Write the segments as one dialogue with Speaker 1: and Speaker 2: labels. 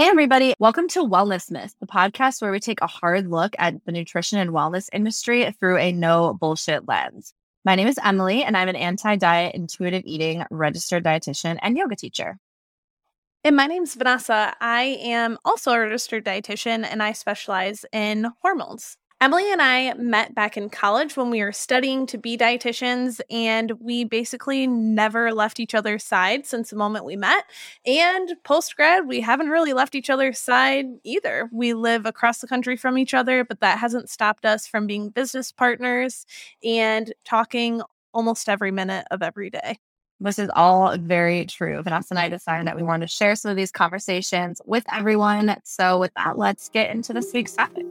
Speaker 1: Hey, everybody. Welcome to Wellness Myth, the podcast where we take a hard look at the nutrition and wellness industry through a no bullshit lens. My name is Emily, and I'm an anti diet, intuitive eating registered dietitian and yoga teacher.
Speaker 2: And my name's Vanessa. I am also a registered dietitian and I specialize in hormones. Emily and I met back in college when we were studying to be dietitians, and we basically never left each other's side since the moment we met. And post grad, we haven't really left each other's side either. We live across the country from each other, but that hasn't stopped us from being business partners and talking almost every minute of every day.
Speaker 1: This is all very true. Vanessa and I decided that we wanted to share some of these conversations with everyone. So, with that, let's get into this week's topic.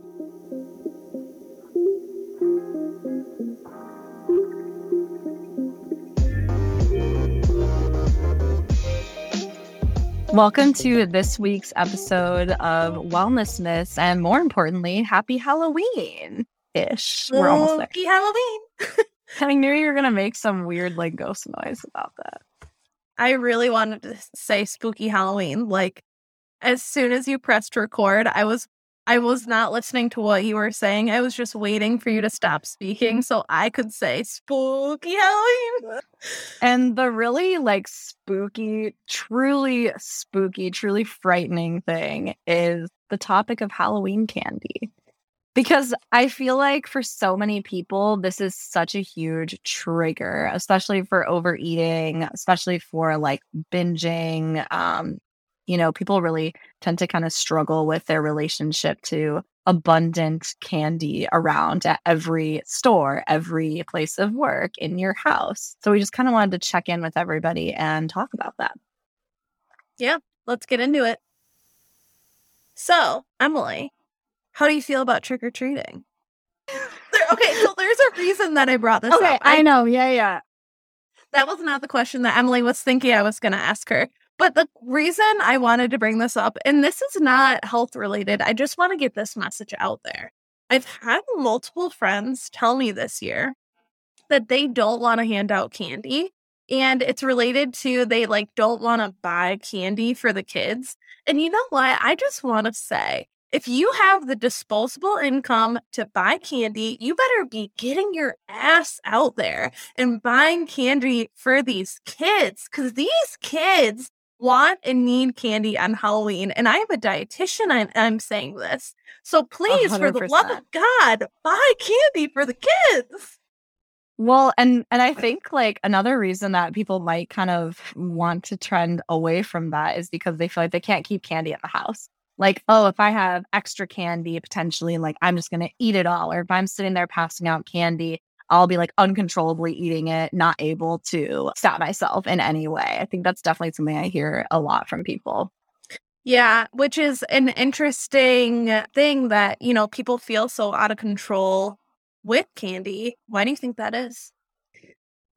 Speaker 1: Welcome to this week's episode of Wellness Myths, and more importantly, Happy Halloween ish.
Speaker 2: We're almost there. Happy Halloween.
Speaker 1: I knew you were gonna make some weird like ghost noise about that.
Speaker 2: I really wanted to say spooky Halloween. Like as soon as you pressed record, I was I was not listening to what you were saying. I was just waiting for you to stop speaking so I could say spooky Halloween.
Speaker 1: And the really like spooky, truly spooky, truly frightening thing is the topic of Halloween candy. Because I feel like for so many people, this is such a huge trigger, especially for overeating, especially for like binging, um, you know, people really tend to kind of struggle with their relationship to abundant candy around at every store, every place of work, in your house. So we just kind of wanted to check in with everybody and talk about that.
Speaker 2: Yeah, let's get into it. So, Emily, how do you feel about trick or treating? okay, so there's a reason that I brought this
Speaker 1: okay,
Speaker 2: up.
Speaker 1: I, I know. Yeah, yeah.
Speaker 2: That was not the question that Emily was thinking I was going to ask her. But the reason I wanted to bring this up, and this is not health related, I just want to get this message out there. I've had multiple friends tell me this year that they don't want to hand out candy. And it's related to they like don't want to buy candy for the kids. And you know what? I just want to say if you have the disposable income to buy candy, you better be getting your ass out there and buying candy for these kids because these kids want and need candy on Halloween. And I am a dietitian. I'm, I'm saying this. So please, 100%. for the love of God, buy candy for the kids.
Speaker 1: Well, and and I think like another reason that people might kind of want to trend away from that is because they feel like they can't keep candy at the house. Like, oh, if I have extra candy, potentially, like I'm just gonna eat it all. Or if I'm sitting there passing out candy, I'll be like uncontrollably eating it, not able to stop myself in any way. I think that's definitely something I hear a lot from people.
Speaker 2: Yeah, which is an interesting thing that, you know, people feel so out of control with candy. Why do you think that is?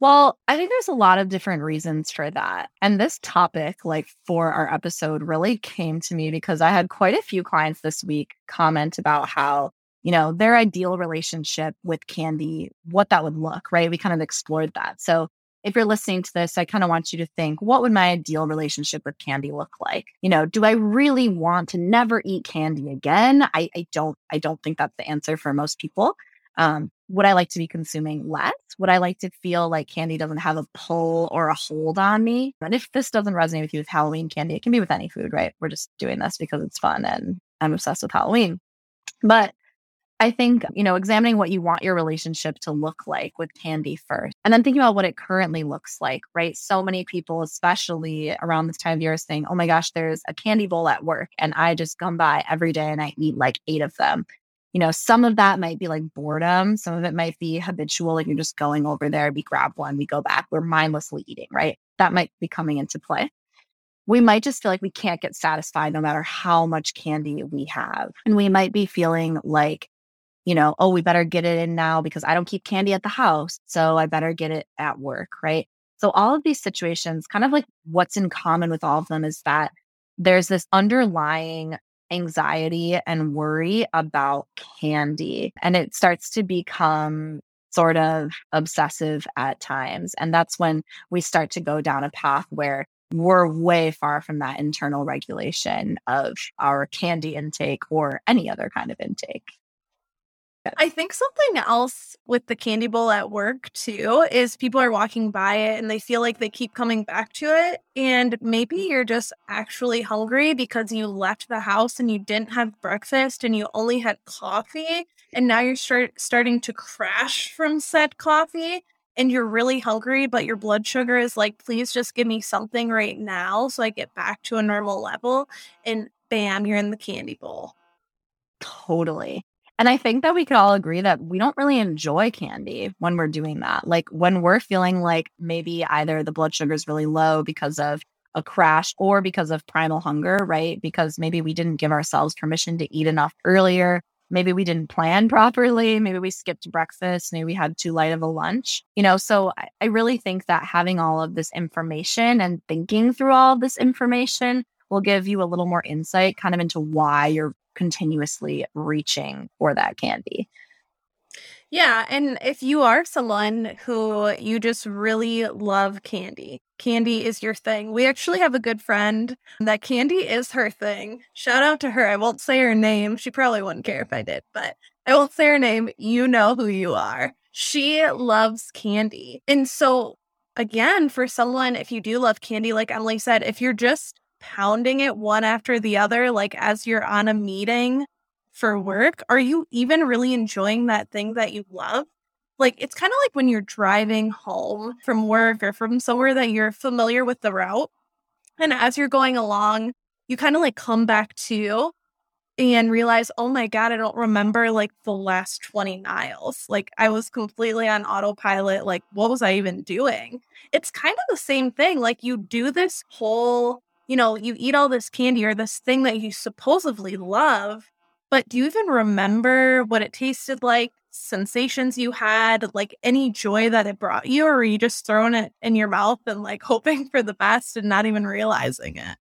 Speaker 1: Well, I think there's a lot of different reasons for that. And this topic, like for our episode, really came to me because I had quite a few clients this week comment about how you know, their ideal relationship with candy, what that would look, right? We kind of explored that. So if you're listening to this, I kind of want you to think, what would my ideal relationship with candy look like? You know, do I really want to never eat candy again? I, I don't, I don't think that's the answer for most people. Um, would I like to be consuming less? Would I like to feel like candy doesn't have a pull or a hold on me? And if this doesn't resonate with you with Halloween candy, it can be with any food, right? We're just doing this because it's fun and I'm obsessed with Halloween. But I think, you know, examining what you want your relationship to look like with candy first, and then thinking about what it currently looks like, right? So many people, especially around this time of year, are saying, oh my gosh, there's a candy bowl at work, and I just come by every day and I eat like eight of them. You know, some of that might be like boredom, some of it might be habitual, like you're just going over there, we grab one, we go back, we're mindlessly eating, right? That might be coming into play we might just feel like we can't get satisfied no matter how much candy we have. And we might be feeling like you know, oh, we better get it in now because I don't keep candy at the house. So I better get it at work. Right. So all of these situations, kind of like what's in common with all of them is that there's this underlying anxiety and worry about candy. And it starts to become sort of obsessive at times. And that's when we start to go down a path where we're way far from that internal regulation of our candy intake or any other kind of intake.
Speaker 2: I think something else with the candy bowl at work too is people are walking by it and they feel like they keep coming back to it. And maybe mm. you're just actually hungry because you left the house and you didn't have breakfast and you only had coffee. And now you're start- starting to crash from said coffee and you're really hungry, but your blood sugar is like, please just give me something right now so I get back to a normal level. And bam, you're in the candy bowl.
Speaker 1: Totally. And I think that we could all agree that we don't really enjoy candy when we're doing that. Like when we're feeling like maybe either the blood sugar is really low because of a crash or because of primal hunger, right? Because maybe we didn't give ourselves permission to eat enough earlier. Maybe we didn't plan properly. Maybe we skipped breakfast. Maybe we had too light of a lunch. You know, so I, I really think that having all of this information and thinking through all of this information will give you a little more insight kind of into why you're continuously reaching for that candy.
Speaker 2: Yeah. And if you are someone who you just really love candy, candy is your thing. We actually have a good friend that candy is her thing. Shout out to her. I won't say her name. She probably wouldn't care if I did, but I won't say her name. You know who you are. She loves candy. And so, again, for someone, if you do love candy, like Emily said, if you're just pounding it one after the other, like as you're on a meeting for work, are you even really enjoying that thing that you love? Like, it's kind of like when you're driving home from work or from somewhere that you're familiar with the route. And as you're going along, you kind of like come back to and realize, oh my God, I don't remember like the last 20 miles. Like I was completely on autopilot. Like, what was I even doing? It's kind of the same thing. Like, you do this whole you know, you eat all this candy or this thing that you supposedly love, but do you even remember what it tasted like, sensations you had, like any joy that it brought you, or are you just throwing it in your mouth and like hoping for the best and not even realizing it?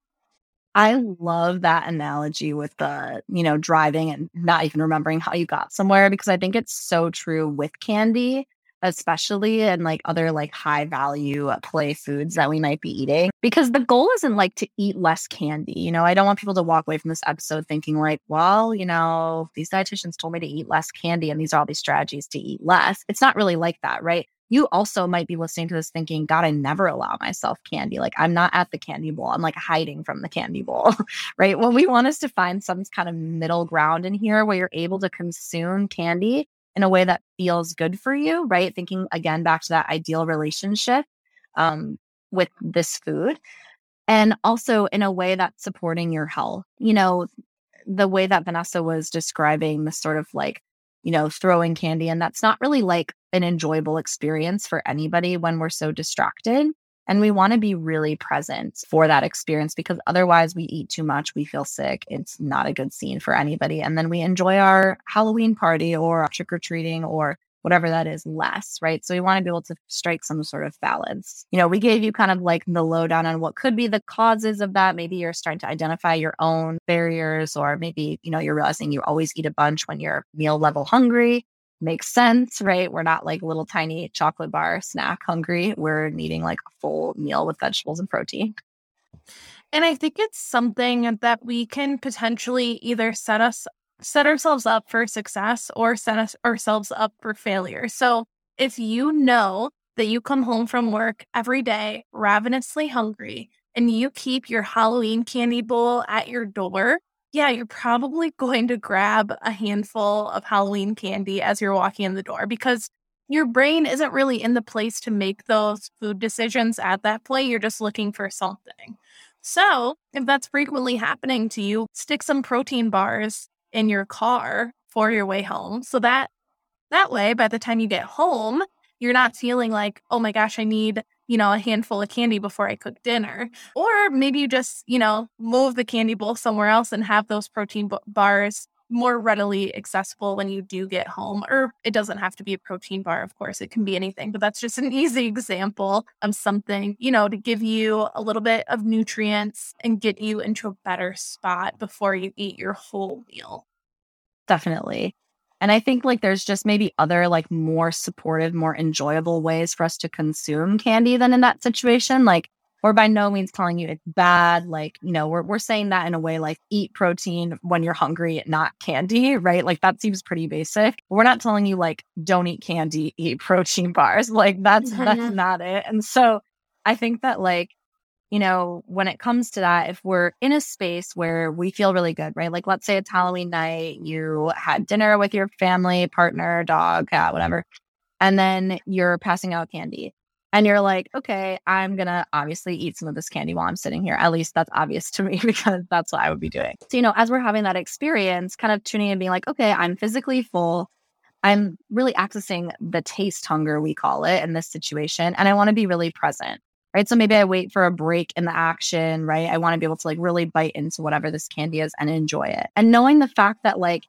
Speaker 1: I love that analogy with the, you know, driving and not even remembering how you got somewhere because I think it's so true with candy especially in like other like high value uh, play foods that we might be eating because the goal isn't like to eat less candy you know i don't want people to walk away from this episode thinking like well you know these dietitians told me to eat less candy and these are all these strategies to eat less it's not really like that right you also might be listening to this thinking, God, I never allow myself candy. Like I'm not at the candy bowl. I'm like hiding from the candy bowl, right? What we want us to find some kind of middle ground in here where you're able to consume candy in a way that feels good for you, right? Thinking again back to that ideal relationship um, with this food. And also in a way that's supporting your health. You know, the way that Vanessa was describing the sort of like, you know, throwing candy, and that's not really like an enjoyable experience for anybody when we're so distracted. And we want to be really present for that experience because otherwise we eat too much, we feel sick. It's not a good scene for anybody. And then we enjoy our Halloween party or trick or treating or whatever that is less, right? So we want to be able to strike some sort of balance. You know, we gave you kind of like the lowdown on what could be the causes of that. Maybe you're starting to identify your own barriers, or maybe, you know, you're realizing you always eat a bunch when you're meal level hungry makes sense, right? We're not like little tiny chocolate bar snack hungry. We're needing like a full meal with vegetables and protein.
Speaker 2: And I think it's something that we can potentially either set us set ourselves up for success or set us ourselves up for failure. So if you know that you come home from work every day ravenously hungry and you keep your Halloween candy bowl at your door, yeah, you're probably going to grab a handful of Halloween candy as you're walking in the door because your brain isn't really in the place to make those food decisions at that point. You're just looking for something. So, if that's frequently happening to you, stick some protein bars in your car for your way home. So that that way by the time you get home, you're not feeling like, "Oh my gosh, I need you know, a handful of candy before I cook dinner. Or maybe you just, you know, move the candy bowl somewhere else and have those protein b- bars more readily accessible when you do get home. Or it doesn't have to be a protein bar, of course, it can be anything, but that's just an easy example of something, you know, to give you a little bit of nutrients and get you into a better spot before you eat your whole meal.
Speaker 1: Definitely. And I think like there's just maybe other like more supportive, more enjoyable ways for us to consume candy than in that situation. Like We're by no means telling you it's bad. Like, you know, we're, we're saying that in a way like eat protein when you're hungry, not candy, right? Like that seems pretty basic. We're not telling you like don't eat candy, eat protein bars. Like that's that's not it. And so I think that like, you know, when it comes to that, if we're in a space where we feel really good, right? Like let's say it's Halloween night, you had dinner with your family, partner, dog, cat, whatever, and then you're passing out candy and you're like, okay, I'm gonna obviously eat some of this candy while I'm sitting here. At least that's obvious to me because that's what I would be doing. So, you know, as we're having that experience, kind of tuning in and being like, okay, I'm physically full. I'm really accessing the taste hunger, we call it in this situation. And I want to be really present. Right. So maybe I wait for a break in the action, right? I want to be able to like really bite into whatever this candy is and enjoy it. And knowing the fact that like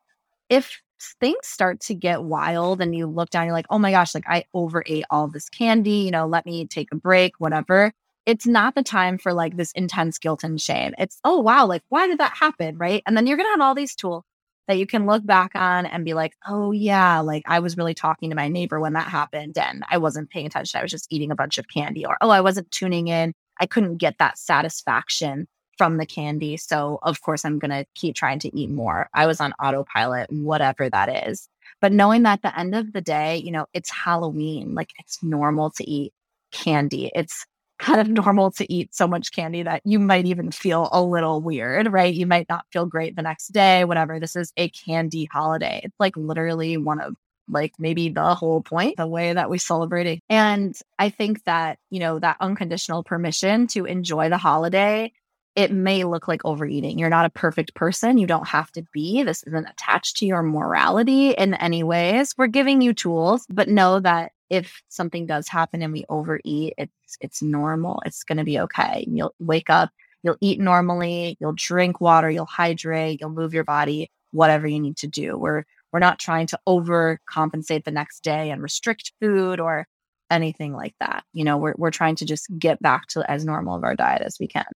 Speaker 1: if things start to get wild and you look down, you're like, oh my gosh, like I overate all this candy, you know, let me take a break, whatever. It's not the time for like this intense guilt and shame. It's, oh wow, like why did that happen? Right. And then you're going to have all these tools that you can look back on and be like, oh yeah, like I was really talking to my neighbor when that happened and I wasn't paying attention. I was just eating a bunch of candy or, oh, I wasn't tuning in. I couldn't get that satisfaction from the candy. So, of course, I'm going to keep trying to eat more. I was on autopilot, whatever that is. But knowing that at the end of the day, you know, it's Halloween, like it's normal to eat candy. It's kind of normal to eat so much candy that you might even feel a little weird, right? You might not feel great the next day, whatever. This is a candy holiday. It's like literally one of like maybe the whole point, the way that we celebrate it. And I think that, you know, that unconditional permission to enjoy the holiday it may look like overeating. You're not a perfect person. You don't have to be. This isn't attached to your morality in any ways. We're giving you tools, but know that if something does happen and we overeat, it's it's normal. It's going to be okay. You'll wake up, you'll eat normally, you'll drink water, you'll hydrate, you'll move your body, whatever you need to do. We're we're not trying to overcompensate the next day and restrict food or anything like that. You know, we're we're trying to just get back to as normal of our diet as we can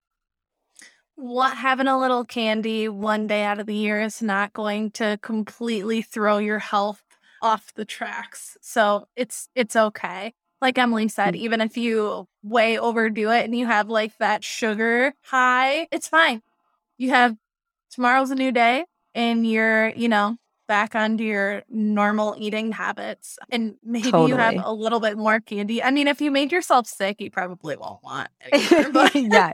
Speaker 2: what having a little candy one day out of the year is not going to completely throw your health off the tracks. So it's it's okay. Like Emily said,
Speaker 1: Mm.
Speaker 2: even if you way overdo it and you have like that sugar high, it's fine. You have tomorrow's a new day and you're, you know, back onto your normal eating habits. And maybe you have a little bit more candy. I mean, if you made yourself sick, you probably won't want it. either, but-
Speaker 1: yeah,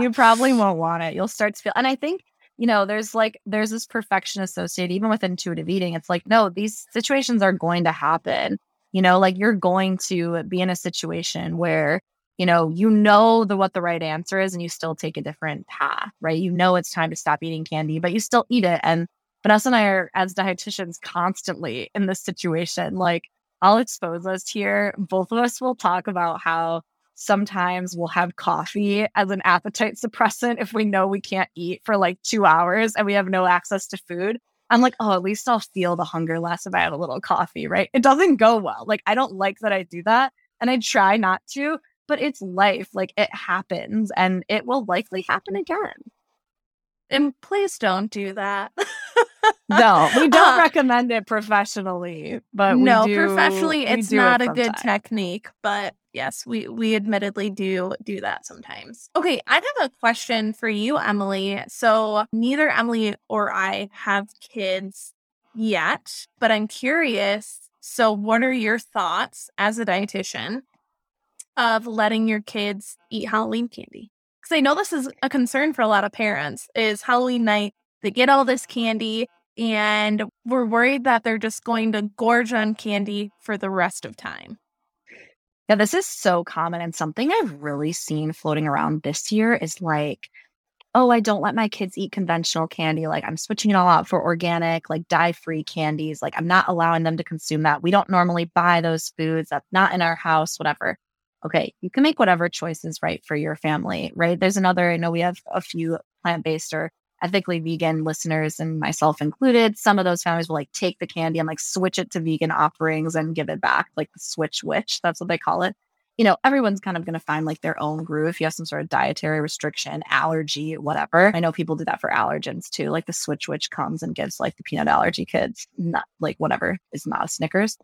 Speaker 1: you probably won't want it. You'll start to feel, and I think you know, there's like there's this perfection associated even with intuitive eating. It's like no, these situations are going to happen. You know, like you're going to be in a situation where you know you know the what the right answer is, and you still take a different path, right? You know it's time to stop eating candy, but you still eat it. And Vanessa and I are as dietitians constantly in this situation. Like I'll expose us here. Both of us will talk about how sometimes we'll have coffee as an appetite suppressant if we know we can't eat for like two hours and we have no access to food. I'm like, oh, at least I'll feel the hunger less if I have a little coffee, right? It doesn't go well. Like, I don't like that I do that. And I try not to, but it's life. Like, it happens and it will likely happen again.
Speaker 2: and please don't do that.
Speaker 1: No, we don't
Speaker 2: Uh,
Speaker 1: recommend it professionally, but we
Speaker 2: no,
Speaker 1: do-
Speaker 2: professionally, it's
Speaker 1: do it
Speaker 2: not a good
Speaker 1: time.
Speaker 2: technique, but yes, we we admittedly do do that sometimes. Okay, I have a question for you, Emily. So neither Emily or I have kids yet, but I'm curious. So, what are your thoughts as a dietitian of letting your kids eat Halloween candy? Because I know this is a concern for a lot of parents. Is Halloween night they get all this candy and we're worried that they're just going to gorge on candy for the rest of time.
Speaker 1: Yeah, this is so common. And something I've really seen floating around this year is like, oh, I don't let my kids eat conventional candy. Like, I'm switching it all out for organic, like dye free candies. Like, I'm not allowing them to consume that. We don't normally buy those foods. That's not in our house, whatever. Okay, you can make whatever choice is right for your family, right? There's another, I know we have a few plant based or ethically vegan listeners and myself included. Some of those families will like take the candy and like switch it to vegan offerings and give it back, like the switch witch. That's what they call it. You know, everyone's kind of going to find like their own groove. If you have some sort of dietary restriction, allergy, whatever. I know people do that for allergens too. Like the switch witch comes and gives like the peanut allergy kids, not like whatever is not a Snickers.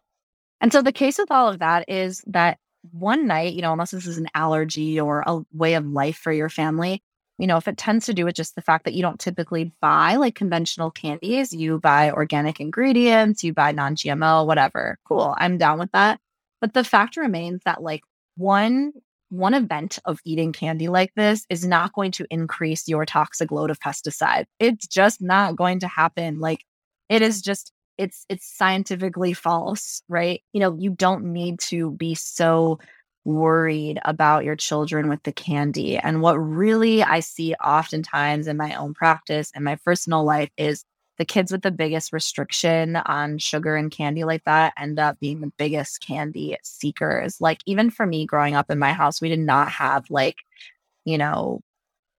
Speaker 1: And so the case with all of that is that one night, you know, unless this is an allergy or a way of life for your family, you know, if it tends to do with just the fact that you don't typically buy like conventional candies, you buy organic ingredients, you buy non GMO, whatever. Cool. I'm down with that. But the fact remains that like one one event of eating candy like this is not going to increase your toxic load of pesticide. It's just not going to happen. Like it is just it's it's scientifically false, right? You know, you don't need to be so worried about your children with the candy. And what really I see oftentimes in my own practice and my personal life is the kids with the biggest restriction on sugar and candy like that end up being the biggest candy seekers. Like, even for me growing up in my house, we did not have like, you know,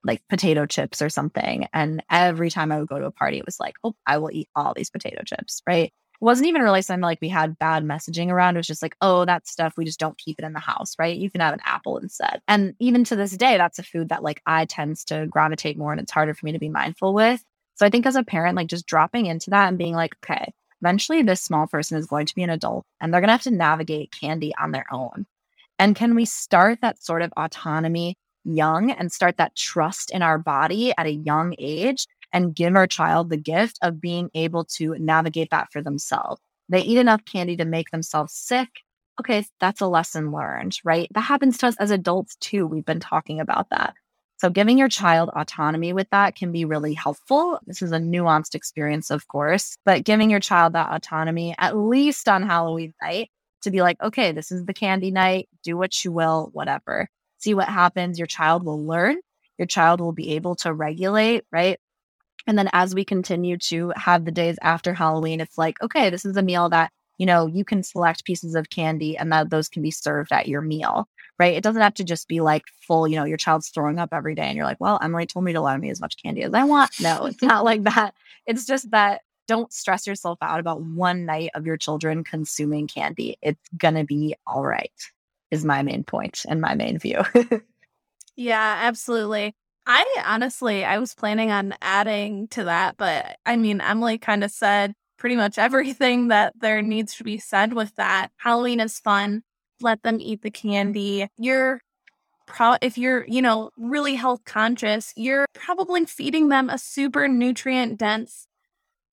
Speaker 1: like potato chips or something. And every time I would go to a party, it was like, oh, I will eat all these potato chips, right? Wasn't even really something like we had bad messaging around. It was just like, oh, that stuff, we just don't keep it in the house, right? You can have an apple instead. And even to this day, that's a food that like I tends to gravitate more and it's harder for me to be mindful with. So I think as a parent, like just dropping into that and being like, okay, eventually this small person is going to be an adult and they're going to have to navigate candy on their own. And can we start that sort of autonomy young and start that trust in our body at a young age and give our child the gift of being able to navigate that for themselves? They eat enough candy to make themselves sick. Okay, that's a lesson learned, right? That happens to us as adults too. We've been talking about that. So, giving your child autonomy with that can be really helpful. This is a nuanced experience, of course, but giving your child that autonomy, at least on Halloween night, to be like, okay, this is the candy night, do what you will, whatever. See what happens. Your child will learn, your child will be able to regulate, right? And then as we continue to have the days after Halloween, it's like, okay, this is a meal that, you know, you can select pieces of candy and that those can be served at your meal right? It doesn't have to just be like full, you know, your child's throwing up every day and you're like, well, Emily told me to allow me as much candy as I want. No, it's not like that. It's just that don't stress yourself out about one night of your children consuming candy. It's going to be all right, is my main point and my main view.
Speaker 2: yeah, absolutely. I honestly, I was planning on adding to that, but I mean, Emily kind of said pretty much everything that there needs to be said with that. Halloween is fun let them eat the candy. You're pro if you're, you know, really health conscious, you're probably feeding them a super nutrient dense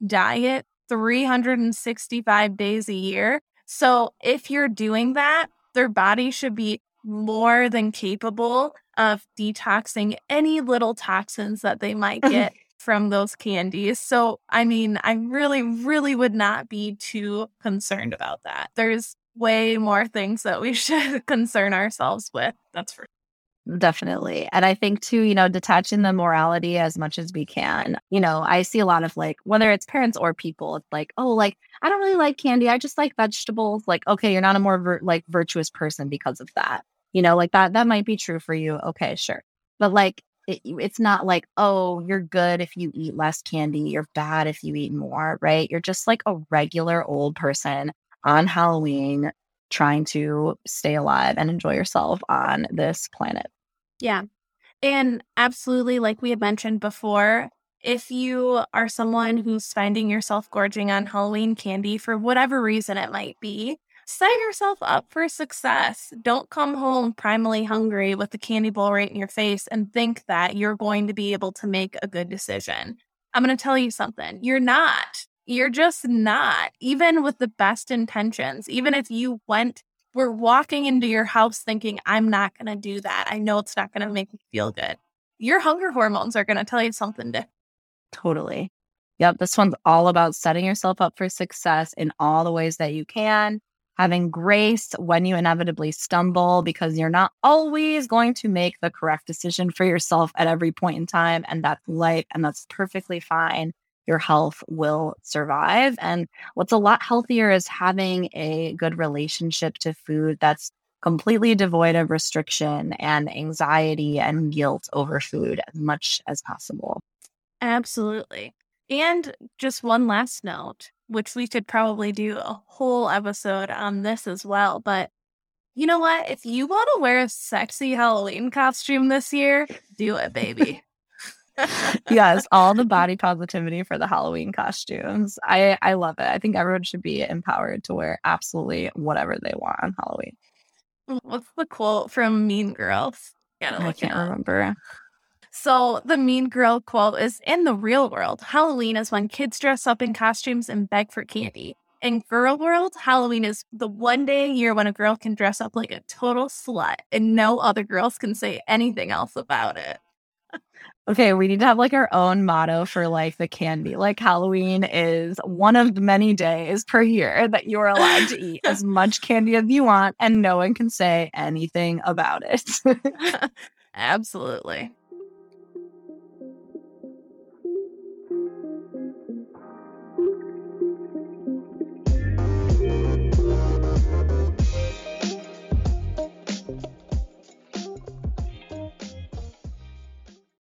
Speaker 2: diet 365 days a year. So if you're doing that, their body should be more than capable of detoxing any little toxins that they might get from those candies. So, I mean, I really, really would not be too concerned about that. There's way more things that we should concern ourselves with. That's for
Speaker 1: Definitely. And I think too, you know, detaching the morality as much as we can. You know, I see a lot of like, whether it's parents or people, it's like, oh, like, I don't really like candy. I just like vegetables. Like, okay, you're not a more vir- like virtuous person because of that. You know, like that, that might be true for you. Okay, sure. But like, it, it's not like, oh, you're good if you eat less candy. You're bad if you eat more, right? You're just like a regular old person on Halloween trying to stay alive and enjoy yourself on this planet.
Speaker 2: Yeah. And absolutely, like we had mentioned before, if you are someone who's finding yourself gorging on Halloween candy for whatever reason it might be, set yourself up for success. Don't come home primally hungry with the candy bowl right in your face and think that you're going to be able to make a good decision. I'm going to tell you something. You're not. You're just not, even with the best intentions. Even if you went, we're walking into your house thinking, I'm not going to do that. I know it's not going to make me feel good. Your hunger hormones are going to tell you something different.
Speaker 1: Totally. Yep. This one's all about setting yourself up for success in all the ways that you can, having grace when you inevitably stumble, because you're not always going to make the correct decision for yourself at every point in time. And that's life, and that's perfectly fine your health will survive. And what's a lot healthier is having a good relationship to food that's completely devoid of restriction and anxiety and guilt over food as much as possible.
Speaker 2: Absolutely. And just one last note, which we could probably do a whole episode on this as well. But you know what? If you want to wear a sexy Halloween costume this year, do it, baby
Speaker 1: yes, all the body positivity for the Halloween costumes. I I love it. I think everyone should be empowered to wear absolutely whatever they want on Halloween.
Speaker 2: Mm, what's the quote from Mean Girls?
Speaker 1: Gotta oh, I can't remember.
Speaker 2: So the mean girl quote is in the real world, Halloween is when kids dress up in costumes and beg for candy. In girl world, Halloween is the one day a year when a girl can dress up like a total slut and no other girls can say anything else about it.
Speaker 1: okay, we need to have like our own motto for like the candy. Like Halloween is one of the many days per year that you're allowed to eat as much candy as you want and no one can say anything about it.
Speaker 2: Absolutely.